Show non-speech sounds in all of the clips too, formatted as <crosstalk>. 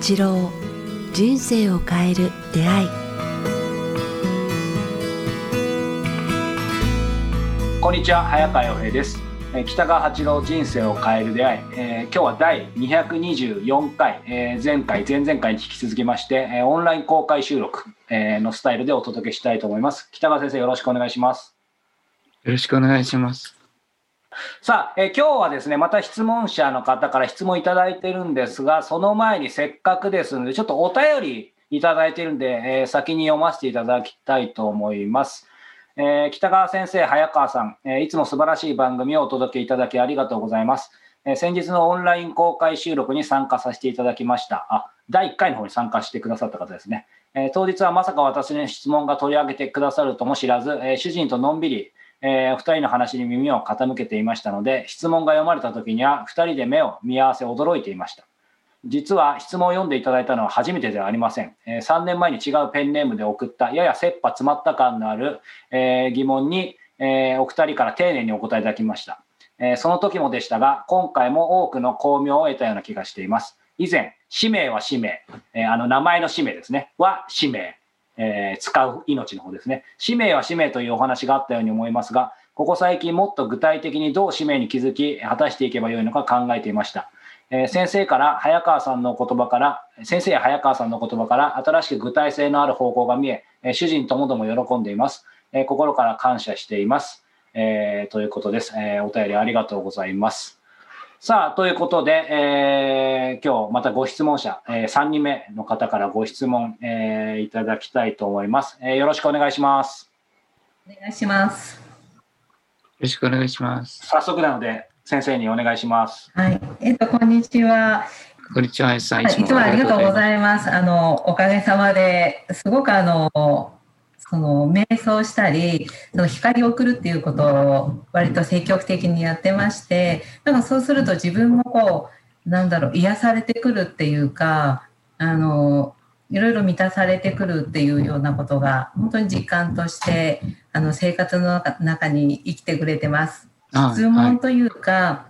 八郎人生を変える出会い。こんにちは早川洋平です。えー北川八郎人生を変える出会い、えー今日は第224回、えー前回前々回に引き続きまして、えーオンライン公開収録、えーのスタイルでお届けしたいと思います。北川先生よろしくお願いします。よろしくお願いします。さあ、えー今日はですね、また質問者の方から質問いただいてるんですが、その前にせっかくですので、ちょっとお便りいただいてるんで、えー先に読ませていただきたいと思います。えー北川先生、早川さん、えーいつも素晴らしい番組をお届けいただきありがとうございます。えー先日のオンライン公開収録に参加させていただきました。あ、第1回の方に参加してくださった方ですね。えー当日はまさか私の質問が取り上げてくださるとも知らず、えー主人とのんびり、えー、2人の話に耳を傾けていましたので質問が読まれた時には2人で目を見合わせ驚いていました。実は質問を読んでいただいたのは初めてではありません、えー3年前に違うペンネームで送ったやや切羽詰まった感のある、えー疑問に、えーお二人から丁寧にお答えいただきました、えその時もでしたが今回も多くの巧妙を得たような気がしています。以前氏名は氏名、えあの名前の氏名ですね。は氏名えー使う命の方ですね。使命は使命というお話があったように思いますが、ここ最近もっと具体的にどう使命に気づき、果たしていけばよいのか考えていました。えー先生から早川さんの言葉から、先生や早川さんの言葉から新しく具体性のある方向が見え、えー主人ともども喜んでいます。え心から感謝しています。えということです、えお便りありがとうございます。さあ、ということで、えー今日またご質問者、え3人目の方からご質問、えーいただきたいと思います、えーよろしくお願いします。お願いします。よろしくお願いします。早速なので、先生にお願いします。はい、えっ、と、こんにちは。こんにちは、いいつもありがとうごいざいます。あの、おかげさまで、すごくあの、その瞑想したり、その光を送るっていうことを割と積極的にやってまして、なんかそうすると自分もこう、なんだろう、癒されてくるっていうか、あの、いろいろ満たされてくるっていうようなことが、本当に実感として、あの、生活の中中に生きてくれてます。はい質問というか、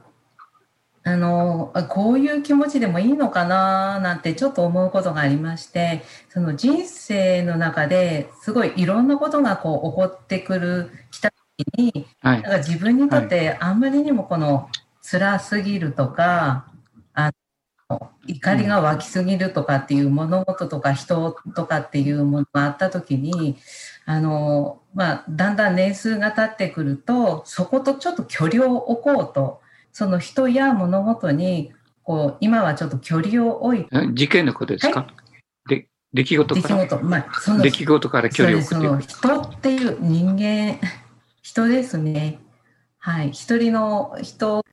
あのあこういう気持ちでもいいのかななんてちょっと思うことがありましてその人生の中ですごいいろんなことがこう起こってくるきた時にはい。なんか自分にとってあんまりにもこの辛すぎるとか、あの怒りが湧きすぎるとかっていう物事とか人とかっていうものがあった時にあの、まあ、だんだん年数が経ってくるとそことちょっと距離を置こうとその人や物事にこう今はちょっと距離を置いて。え事件のことですか、で出来事出から？来事、まあ、その出来事から距離を置く。って人っていう人間人ですね。はい。一人の人。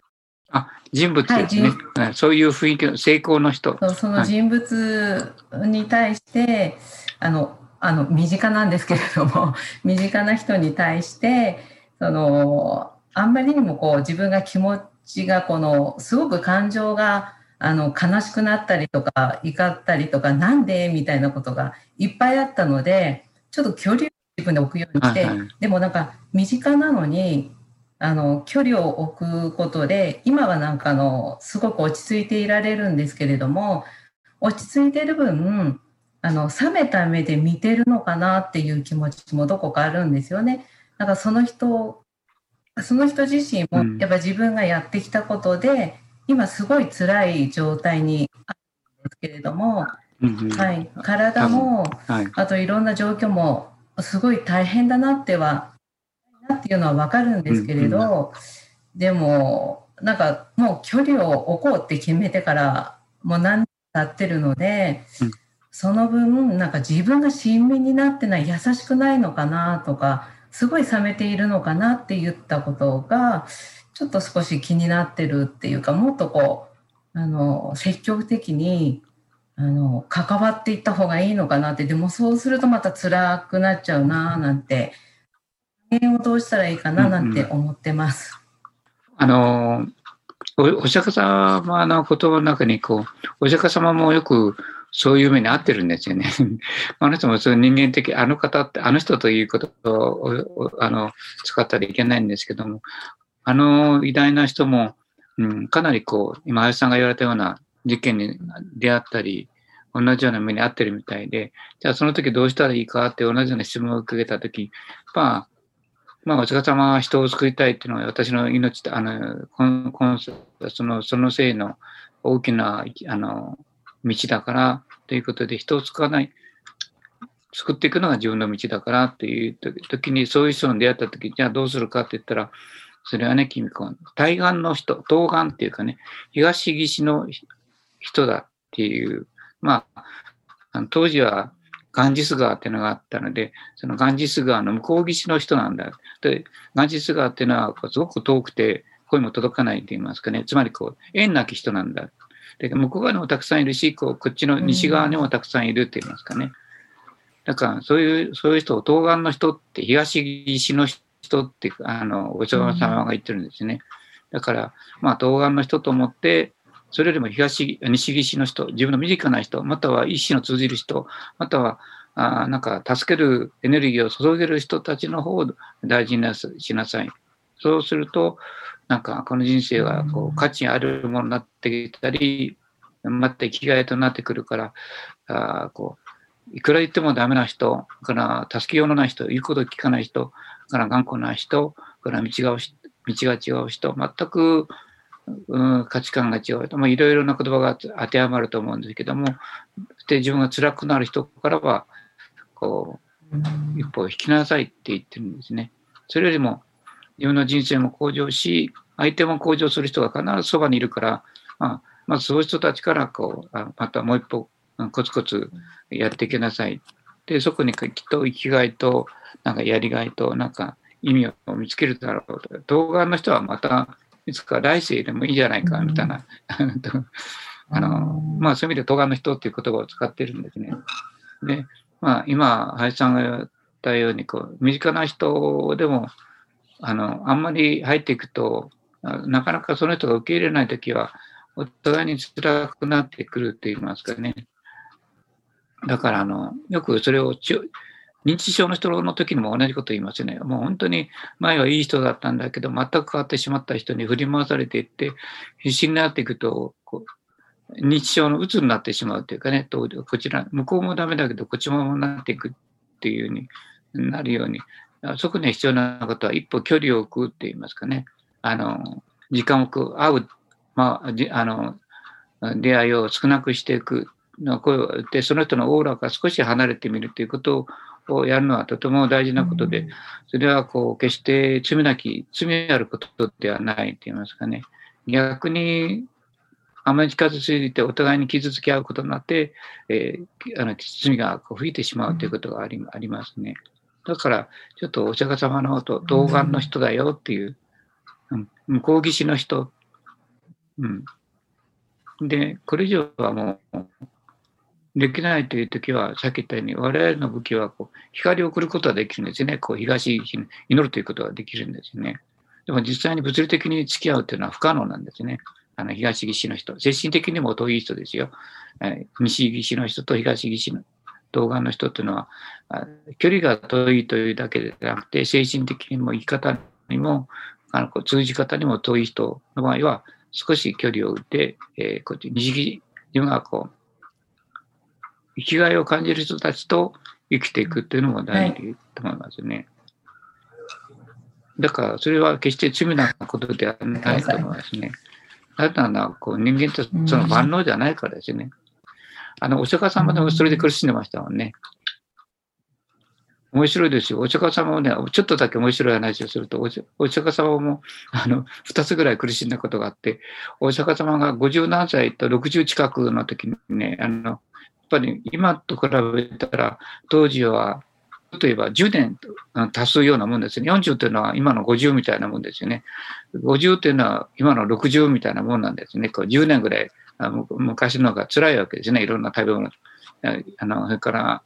あ、人物ですね、はいそういう雰囲気の成功の人。その人物に対して、あのあの身近なんですけれども <laughs> 身近な人に対してそのあんまりにもこう自分が気持ちがこのすごく感情があの悲しくなったりとか怒ったりとかなんで？みたいなことがいっぱいあったのでちょっと距離を自分で置くようにして、はいはいでもなんか身近なのにあの距離を置くことで今はなんかあのすごく落ち着いていられるんですけれども落ち着いてる分あの冷めた目で見てるのかなっていう気持ちもどこかあるんですよね。なんかその人その人自身もうん。やっぱ自分がやってきたことで、今すごい辛い状態にあるんですけれども、はい、体もはい。あといろんな状況もすごい大変だなってはなっていうのは分かるんですけれど、でもなんかもう距離を置こうって決めてからもう何年経ってるので、うん。その分なんか自分が親身になってない優しくないのかなとかすごい冷めているのかなって言ったことがちょっと少し気になってるっていうかもっとこうあの積極的にあの関わっていった方がいいのかなってでもそうするとまた辛くなっちゃうななんて加減をどうしたらいいかななんて思ってます。あのおお釈迦様の言葉の中にこうお釈迦様もよくそういう目に遭ってるんですよね。<laughs> あの人もそういう人間的、あの方って、あの人ということをあの使ったらいけないんですけども、あの偉大な人も、うん、かなりこう、今、林さんが言われたような事件に出会ったり、同じような目に遭ってるみたいで、じゃあその時どうしたらいいかって同じような質問を受けた時、まあ、まあ、お疲れ様は人を救いたいっていうのは私の命と、あの、この、このその、そのせいの大きな、あの、道だから、ということで人を救わない、救っていくのが自分の道だからっていう時に、そういう人に出会った時、じゃあどうするかって言ったら、それはね、君子、対岸の人、東岸っていうかね、東岸の人だっていう、まあ、あの当時はガンジス川っていうのがあったので、そのガンジス川の向こう岸の人なんだ。で、ガンジス川っていうのはすごく遠くて、声も届かないと言いますかね。つまりこう、縁なき人なんだ。で、向こう側にもたくさんいるし、こう、こっちの西側にもたくさんいるって言いますかね。だから、そういう、そういう人を東岸の人って、東岸の人って、あの、お嬢様が言ってるんですね。だから、まあ、東岸の人と思って、それよりも東、西岸の人、自分の身近な人、または意志の通じる人、または、あなんか、助けるエネルギーを注げる人たちの方を大事にしなさい。そうすると、なんか、この人生がこう価値あるものになってきたり、また生きがいとなってくるから、あこういくら言ってもダメな人、から助けようのない人、言うこと聞かない人、から頑固な人、から道が道が違う人、全く、うん、価値観が違うと、まあ、いろいろな言葉が当てはまると思うんですけども、で自分が辛くなる人からは、こう、一歩引きなさいって言ってるんですね。それよりも、自分の人生も向上し、相手も向上する人が必ずそばにいるから、まあ、まずそういう人たちからこう、またもう一歩コツコツやっていけなさい。で、そこにきっと生きがいとなんかやりがいと、なんか意味を見つけるだろうと。動画の人はまた、いつか来世でもいいじゃないか、みたいな。<laughs> あの、まあそういう意味で、動画の人っていう言葉を使ってるんですね。で、まあ今、林さんが言ったように、こう、身近な人でも、あの、あんまり入っていくと、なかなかその人が受け入れないときは、お互いに辛くなってくるって言いますかね。だから、あの、よくそれを認知症の人の時にも同じこと言いますよね。もう本当に前はいい人だったんだけど、全く変わってしまった人に振り回されていって、必死になっていくと、こう認知症の鬱になってしまうというかね、とこちら、向こうもダメだけど、こっちもなっていくっていうになるように、そこに必要なことは一歩距離を置くって言いますかね。あの、時間を置く、会う、まあ、あの、出会いを少なくしていくの声をで、その人のオーラから少し離れてみるということををやるのはとても大事なことで、それはこう決して罪なき、罪あることではないと言いますかね。逆に、あまり近づいてお互いに傷つけ合うことになって、えー、あの罪がこう吹いてしまうということがありありますね。だから、ちょっとお釈迦様のと童顔の人だよっていう、うん、向こう岸の人、うん。で、これ以上はもう、できないというときは、さっき言ったように、我々の武器はこう光を送ることはできるんですね。こう東に祈るということができるんですね。でも実際に物理的に付き合うというのは不可能なんですね。あの東岸の人。精神的にも遠い人ですよ。西岸の人と東岸の東岸の人というのは、距離が遠いというだけでなくて、精神的にも生き方にも、あの通じ方にも遠い人の場合は、少し距離を置いて、えー、こっち、西岸、自分がこう、生きがいを感じる人たちと生きていくっていうのも大事と思いますね。はい、だから、それは決して罪なことではないと思いますね。なぜなら、こう人間とその万能じゃないからですね。あの、お釈迦様でもそれで苦しんでましたもんね。面白いですよ。お釈迦様もね、ちょっとだけ面白い話をすると、お釈迦様も、あの、二つぐらい苦しんだことがあって、お釈迦様が50何歳と60近くの時にね、あの、ぱり今と比べたら、当時は、例えば10年足すようなもんですね。40というのは今の50みたいなもんですよね。50というのは今の60みたいなもんなんですね。こう10年ぐらい昔のが辛いわけですね。いろんな食べ物。あの、それから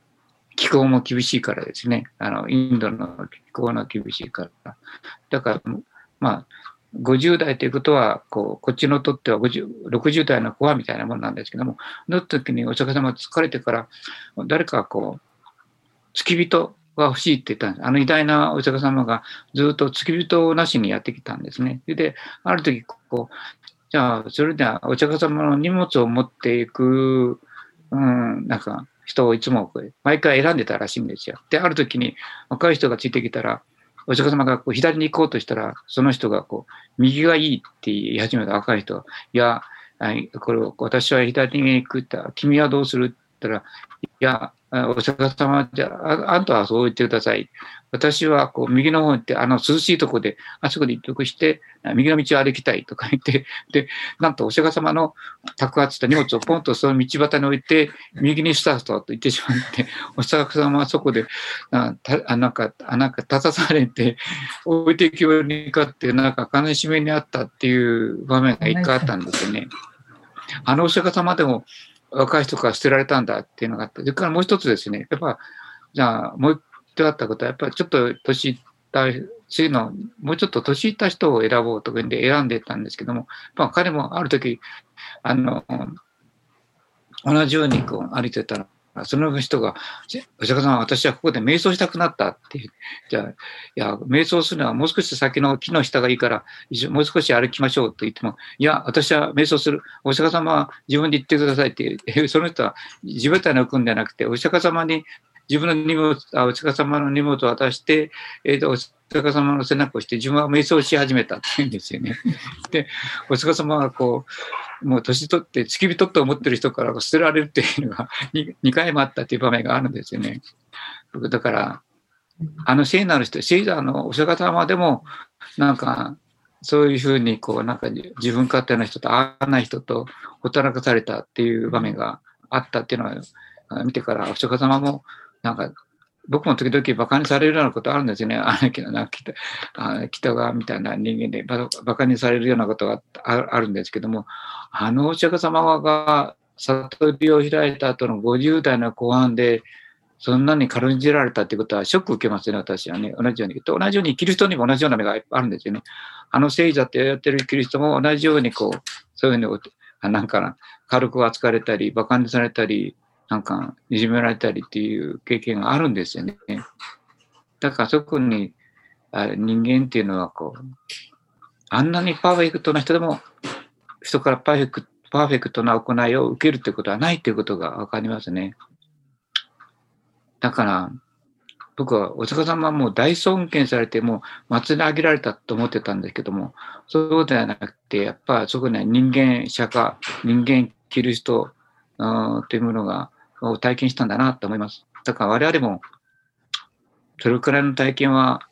気候も厳しいからですね。あの、インドの気候が厳しいから。だから、まあ、50代ということは、こう、こっちのとっては50 60代の子はみたいなもんなんですけども、の時にお釈迦様疲れてから、誰かこう、付き人が欲しいって言ったんです。あの偉大なお釈迦様がずっと付き人なしにやってきたんですね。で、ある時、こう、じゃあ、それではお釈迦様の荷物を持っていくうん、なんか人をいつも毎回選んでたらしいんですよ。で、ある時に若い人がついてきたら、お釈迦様がこう左に行こうとしたら、その人がこう、右がいいって言い始めた若い人、いや、これ私は左に行くって、君はどうするったら、いや、お釈迦様じゃあ、あんたはそう言ってください。私はこう右の方に行って、あの涼しいとこで、あそこで一服して、右の道を歩きたいとか言って、で、なんとお釈迦様の宅発した荷物をポンとその道端に置いて、右にスタートと言ってしまって、お釈迦様はそこで、あたあなんか、あなんか立たされて、置いていきようにかって、なんか悲しみにあったっていう場面が一回あったんですよね。あのお釈迦様でも若い人から捨てられたんだっていうのがあった、それからもう一つですね、やっぱ、じゃあもう一つあったことは、やっぱりちょっと年いった、次の、もうちょっと年いった人を選ぼうとかで選んでたんですけども、まあ彼もある時、あの、同じようにこう歩いてたら、その人が、お釈迦様、私はここで瞑想したくなったっていう。じゃあ、いや、瞑想するのはもう少し先の木の下がいいから、もう少し歩きましょうと言っても、いや、私は瞑想する。お釈迦様は自分で言ってくださいっていう。その人は自分たに置くんじゃなくて、お釈迦様に自分の荷物、あお釈迦様の荷物を渡して、えーと、お釈迦様の背中をして自分は瞑想し始めたって言うんですよね。<laughs> で、お釈迦様はこう、もう年取って付き人と思ってる人から捨てられるっていうのが <laughs> 2, 2回もあったっていう場面があるんですよね。だから、あの聖なる人、聖なのお釈迦様でも、なんか、そういうふうに、こう、なんか自分勝手な人と合わない人とほたらかされたっていう場面があったっていうのは、見てから、お釈迦様も、なんか、僕も時々馬鹿にされるようなことあるんですよね。<laughs> あのなんか北あ北側みたいな人間で馬鹿にされるようなことがあるんですけども、あのお釈迦様が悟りを開いた後の50代の後半で、そんなに軽んじられたってことはショック受けますよね、私はね。同じように。と同じようにキリストにも同じような目があるんですよね。あの聖者ってやってるキリストも同じようにこう、そういうふうに、なんか軽く扱われたり、馬鹿にされたり、なんか、いじめられたりっていう経験があるんですよね。だからそこに、あ人間っていうのはこう、あんなにパーフェクトな人でも、人からパーフェクト、パーフェクトな行いを受けるってことはないっていうことがわかりますね。だから、僕はお釈迦様はもう大尊敬されて、もう祭り上げられたと思ってたんですけども、そうではなくて、やっぱそこには人間釈迦、人間キリストというものが、を体験したんだなと思います。だから我々も、それくらいの体験は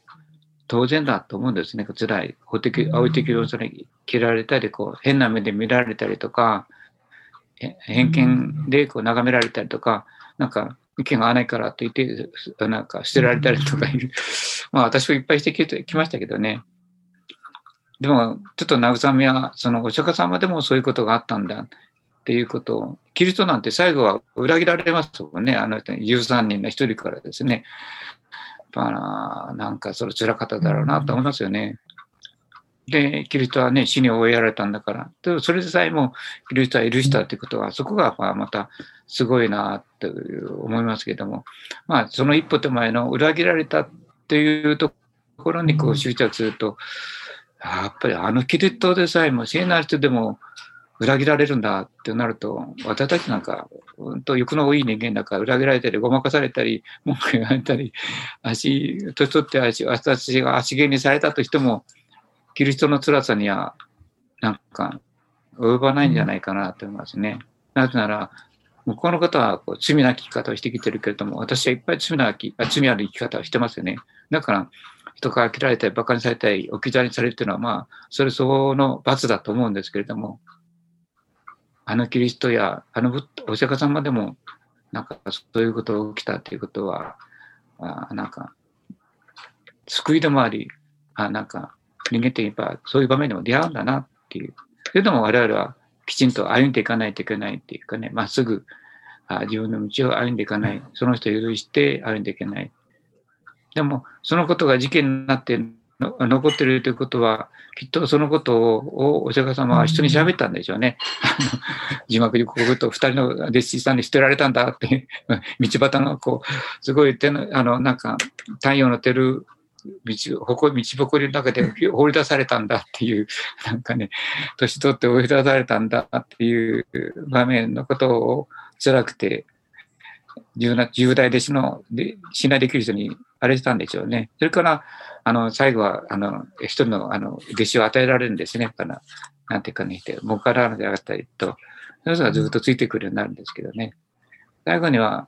当然だと思うんですね。辛い。法的、青い的要素に切られたり、こう、変な目で見られたりとか、偏見でこう眺められたりとか、なんか意見が合わないからと言って、なんか捨てられたりとかいう、<laughs> まあ私もいっぱいしてきましたけどね。でも、ちょっと慰めは、そのお釈迦様でもそういうことがあったんだっていうことを、キリストなんて最後は裏切られますもんね、あの人13人の一人からですね。まあ、なんかそれ辛かっただろうなと思いますよね。で、キリストはね、死に追いやられたんだから。でそれでさえも、キリストは許したということは、そこがまあまたすごいなと思いますけども、まあ、その一歩手前の裏切られたっていうところにこう執着すると、やっぱりあのキリストでさえも、聖なる人でも裏切られるんだってなると、私たちなんか、本当欲の多い人間だから裏切られたり、ごまかされたり、文句言われたり、足、年取って足、私が足毛にされたとしても、キリストの辛さには、なんか、及ばないんじゃないかなと思いますね。なぜなら、向こうの方はこう罪なき生き方をしてきてるけれども、私はいっぱい罪なきあ、罪ある生き方をしてますよね。だから、人から切られたり、馬鹿にされたり、置き去りにされるっていうのは、まあ、それ相応の罰だと思うんですけれども、あのキリストや、あのお釈迦様でも、なんかそういうことが起きたっていうことは、あなんか、救いでもあり、あなんか、人間ってやっぱそういう場面にも出会うんだなっていう。それでも我々はきちんと歩んでいかないといけないっていうかね、まっすぐあ自分の道を歩んでいかない。その人を許して歩んでいけない。でも、そのことが事件になって残ってるということは、きっとそのことをお釈迦様は人に喋ったんでしょうね。字幕でここと二人の弟子さんに捨てられたんだって、道端のこう、すごい手の、あの、なんか、太陽の照る道、ほこ道ぼこりの中で放り出されたんだっていう、なんかね、年取って追い出されたんだっていう場面のことを辛くて、重な重大弟子ので信頼できる人にあれしたんでしょうね。それから、あの、最後は、あの、一人の、あの、弟子を与えられるんですね。から、なんていうかね、もからであったりと、その人がずっとついてくるようになるんですけどね。最後には、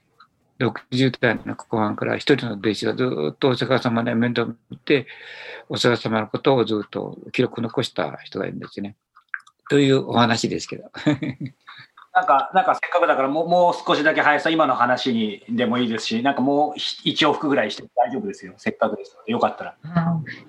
60代の後半から一人の弟子がずっとお釈迦様に面倒見て、お釈迦様のことをずっと記録残した人がいるんですね。というお話ですけど。なんか、なんかせっかくだからもう、もう少しだけ林さん、今の話にでもいいですし、なんかもう一往復ぐらいして大丈夫ですよ。せっかくですので、よかったら。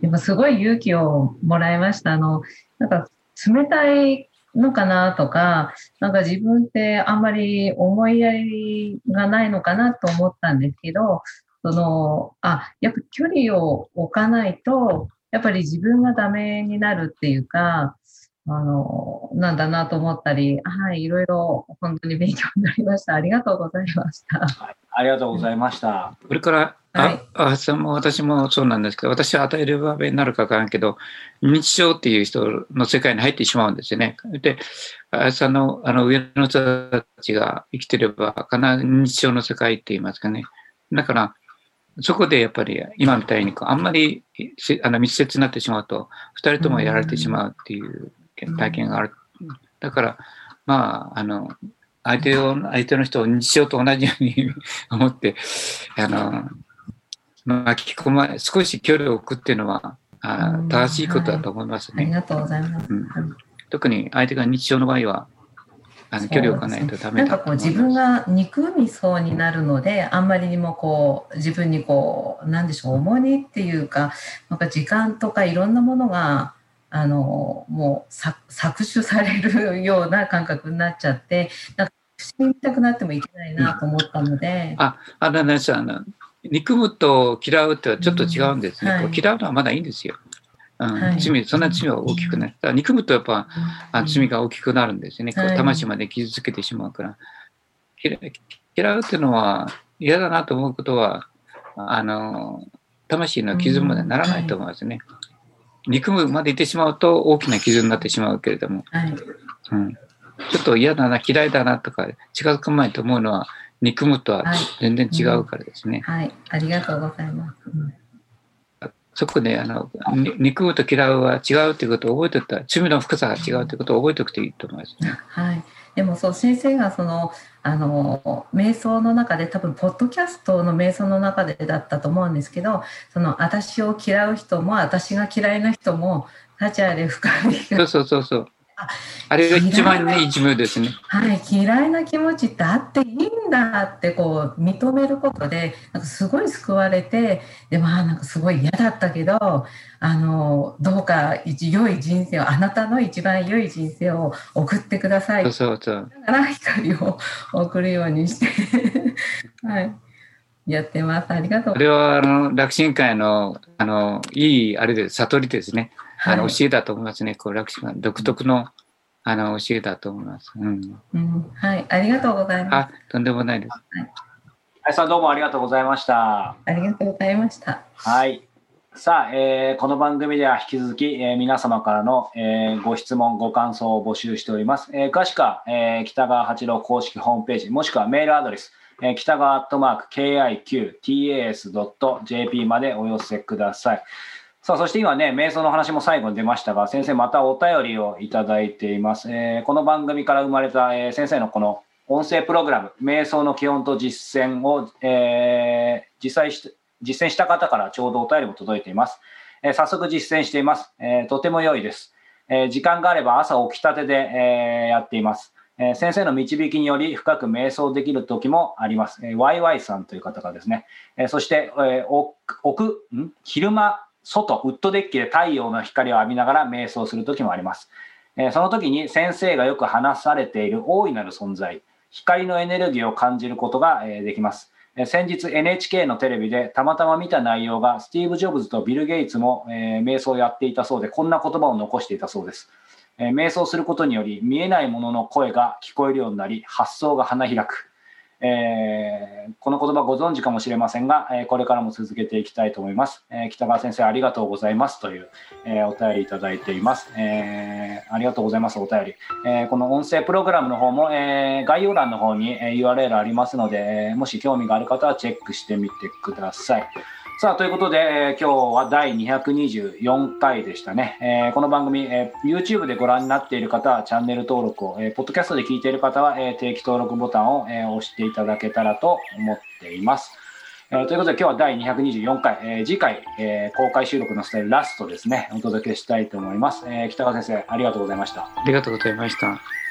でもすごい勇気をもらいました。あの、なんか冷たいのかなとか、なんか自分ってあんまり思いやりがないのかなと思ったんですけど、その、あ、やっぱ距離を置かないと、やっぱり自分がダメになるっていうか、あの、なんだなと思ったり、はい、いろいろ本当に勉強になりました。ありがとうございました。はい、ありがとうございました。これから、はい、あ、あも私もそうなんですけど、私は与える場面になるかわからんけど、認知症っていう人の世界に入ってしまうんですよね。で、あさんのあの上の人たちが生きてれば、必ず認知症の世界って言いますかね。だから、そこでやっぱり今みたいにあんまりあの密接になってしまうと、二人ともやられてしまうっていう体験がある。だから、まあ、あの、相手を、相手の人を日常と同じように思って、あの、巻き込ま、少し距離を置くっていうのは、あ正しいことだと思いますね、はい。ありがとうございます。うん、特に相手が日常の場合は、あの距離を置かないとダメだ、ね、なんかこう自分が憎みそうになるので、あんまりにもこう自分にこう、なんでしょう、重荷っていうか、なんか時間とかいろんなものがあのもう搾取されるような感覚になっちゃってなんか死にたくなってもいけないなと思ったので。ああのねさあの憎むと嫌うってはちょっと違うんですね、うんはい、嫌うのはまだいいんですよ。うん、はい、罪そんな罪は大きくない。だ憎むとやっぱ、あ罪が大きくなるんですよね。はい、魂まで傷つけてしまうから。嫌うっていうのは嫌だなと思うことは、あの、魂の傷までならないと思いますね。うんはい憎むまでいってしまうと大きな傷になってしまうけれども、はい、うん、ちょっと嫌だな嫌いだなとか近づく前と思うのは憎むとは全然違うからですね。はい、うん。はい、ありがとうございます。うん。そこであの憎むと嫌うは違うということを覚えておった罪の深さが違うということを覚えておくといいと思いますね。はい、でもそう先生がそのあの瞑想の中で多分ポッドキャストの瞑想の中でだったと思うんですけどその私を嫌う人も私が嫌いな人も立ち上げ深みそうそうそうそう。あれが一番ね、一部ですね。はい、嫌いな気持ちってあっていいんだってこう認めることで、なんかすごい救われて、でまあなんかすごい嫌だったけど、あのどうか良い人生をあなたの一番良い人生を送ってください。そうそうだから光を送るようにして <laughs> はい。やってます。ありがとう。これはあの楽神会のあのいいあれで悟りですね。あの教えだと思いますね。こう楽神会独特のあの教えだと思います。うん。うん、はい、ありがとうございます。あ、とんでもないです。はい。はい、さんどうもありがとうございました。ありがとうございました。はい。さあ、えー、この番組では引き続き、えー、皆様からの、えー、ご質問、ご感想を募集しております。えー、詳しくは、えー、北川八郎公式ホームページ、もしくはメールアドレス、えー、北川アットマーク KIQTAS.jp までお寄せください。さあ、そして今ね、瞑想の話も最後に出ましたが、先生またお便りをいただいています。えー、この番組から生まれた、えー、先生のこの音声プログラム、瞑想の基本と実践を、えー、実際し実践した方からちょうどお便りも届いています。えー、早速実践しています。えー、とても良いです。えー、時間があれば朝起きたてで、えー、やっています。え先生の導きにより深く瞑想できる時もあります。えー、YY さんという方がですね、えー、そして、えー、奥ん？昼間外、ウッドデッキで太陽の光を浴びながら瞑想する時もあります。えその時に先生がよく話されている大いなる存在、光のエネルギーを感じることが、えできます。え先日 NHK のテレビでたまたま見た内容がスティーブ・ジョブズとビル・ゲイツも、え瞑想をやっていたそうでこんな言葉を残していたそうです。え瞑想することにより見えないものの声が聞こえるようになり発想が花開く。えー、この言葉ご存知かもしれませんが、えこれからも続けていきたいと思います。え北川先生ありがとうございますという、えお便りいただいています。えありがとうございますお便り。えこの音声プログラムの方も、え概要欄の方に、え URL ありますので、えもし興味がある方はチェックしてみてください。さあ、ということで、えー、今日は第224回でしたね。えー、この番組、えー、YouTube でご覧になっている方はチャンネル登録を、えー、ポッドキャストで聞いている方は、えー、定期登録ボタンを、えー、押していただけたらと思っています。えー、ということで今日は第224回、えー、次回、えー、公開収録のスタイルラストですね、お届けしたいと思います。えー、北川先生、ありがとうございました。ありがとうございました。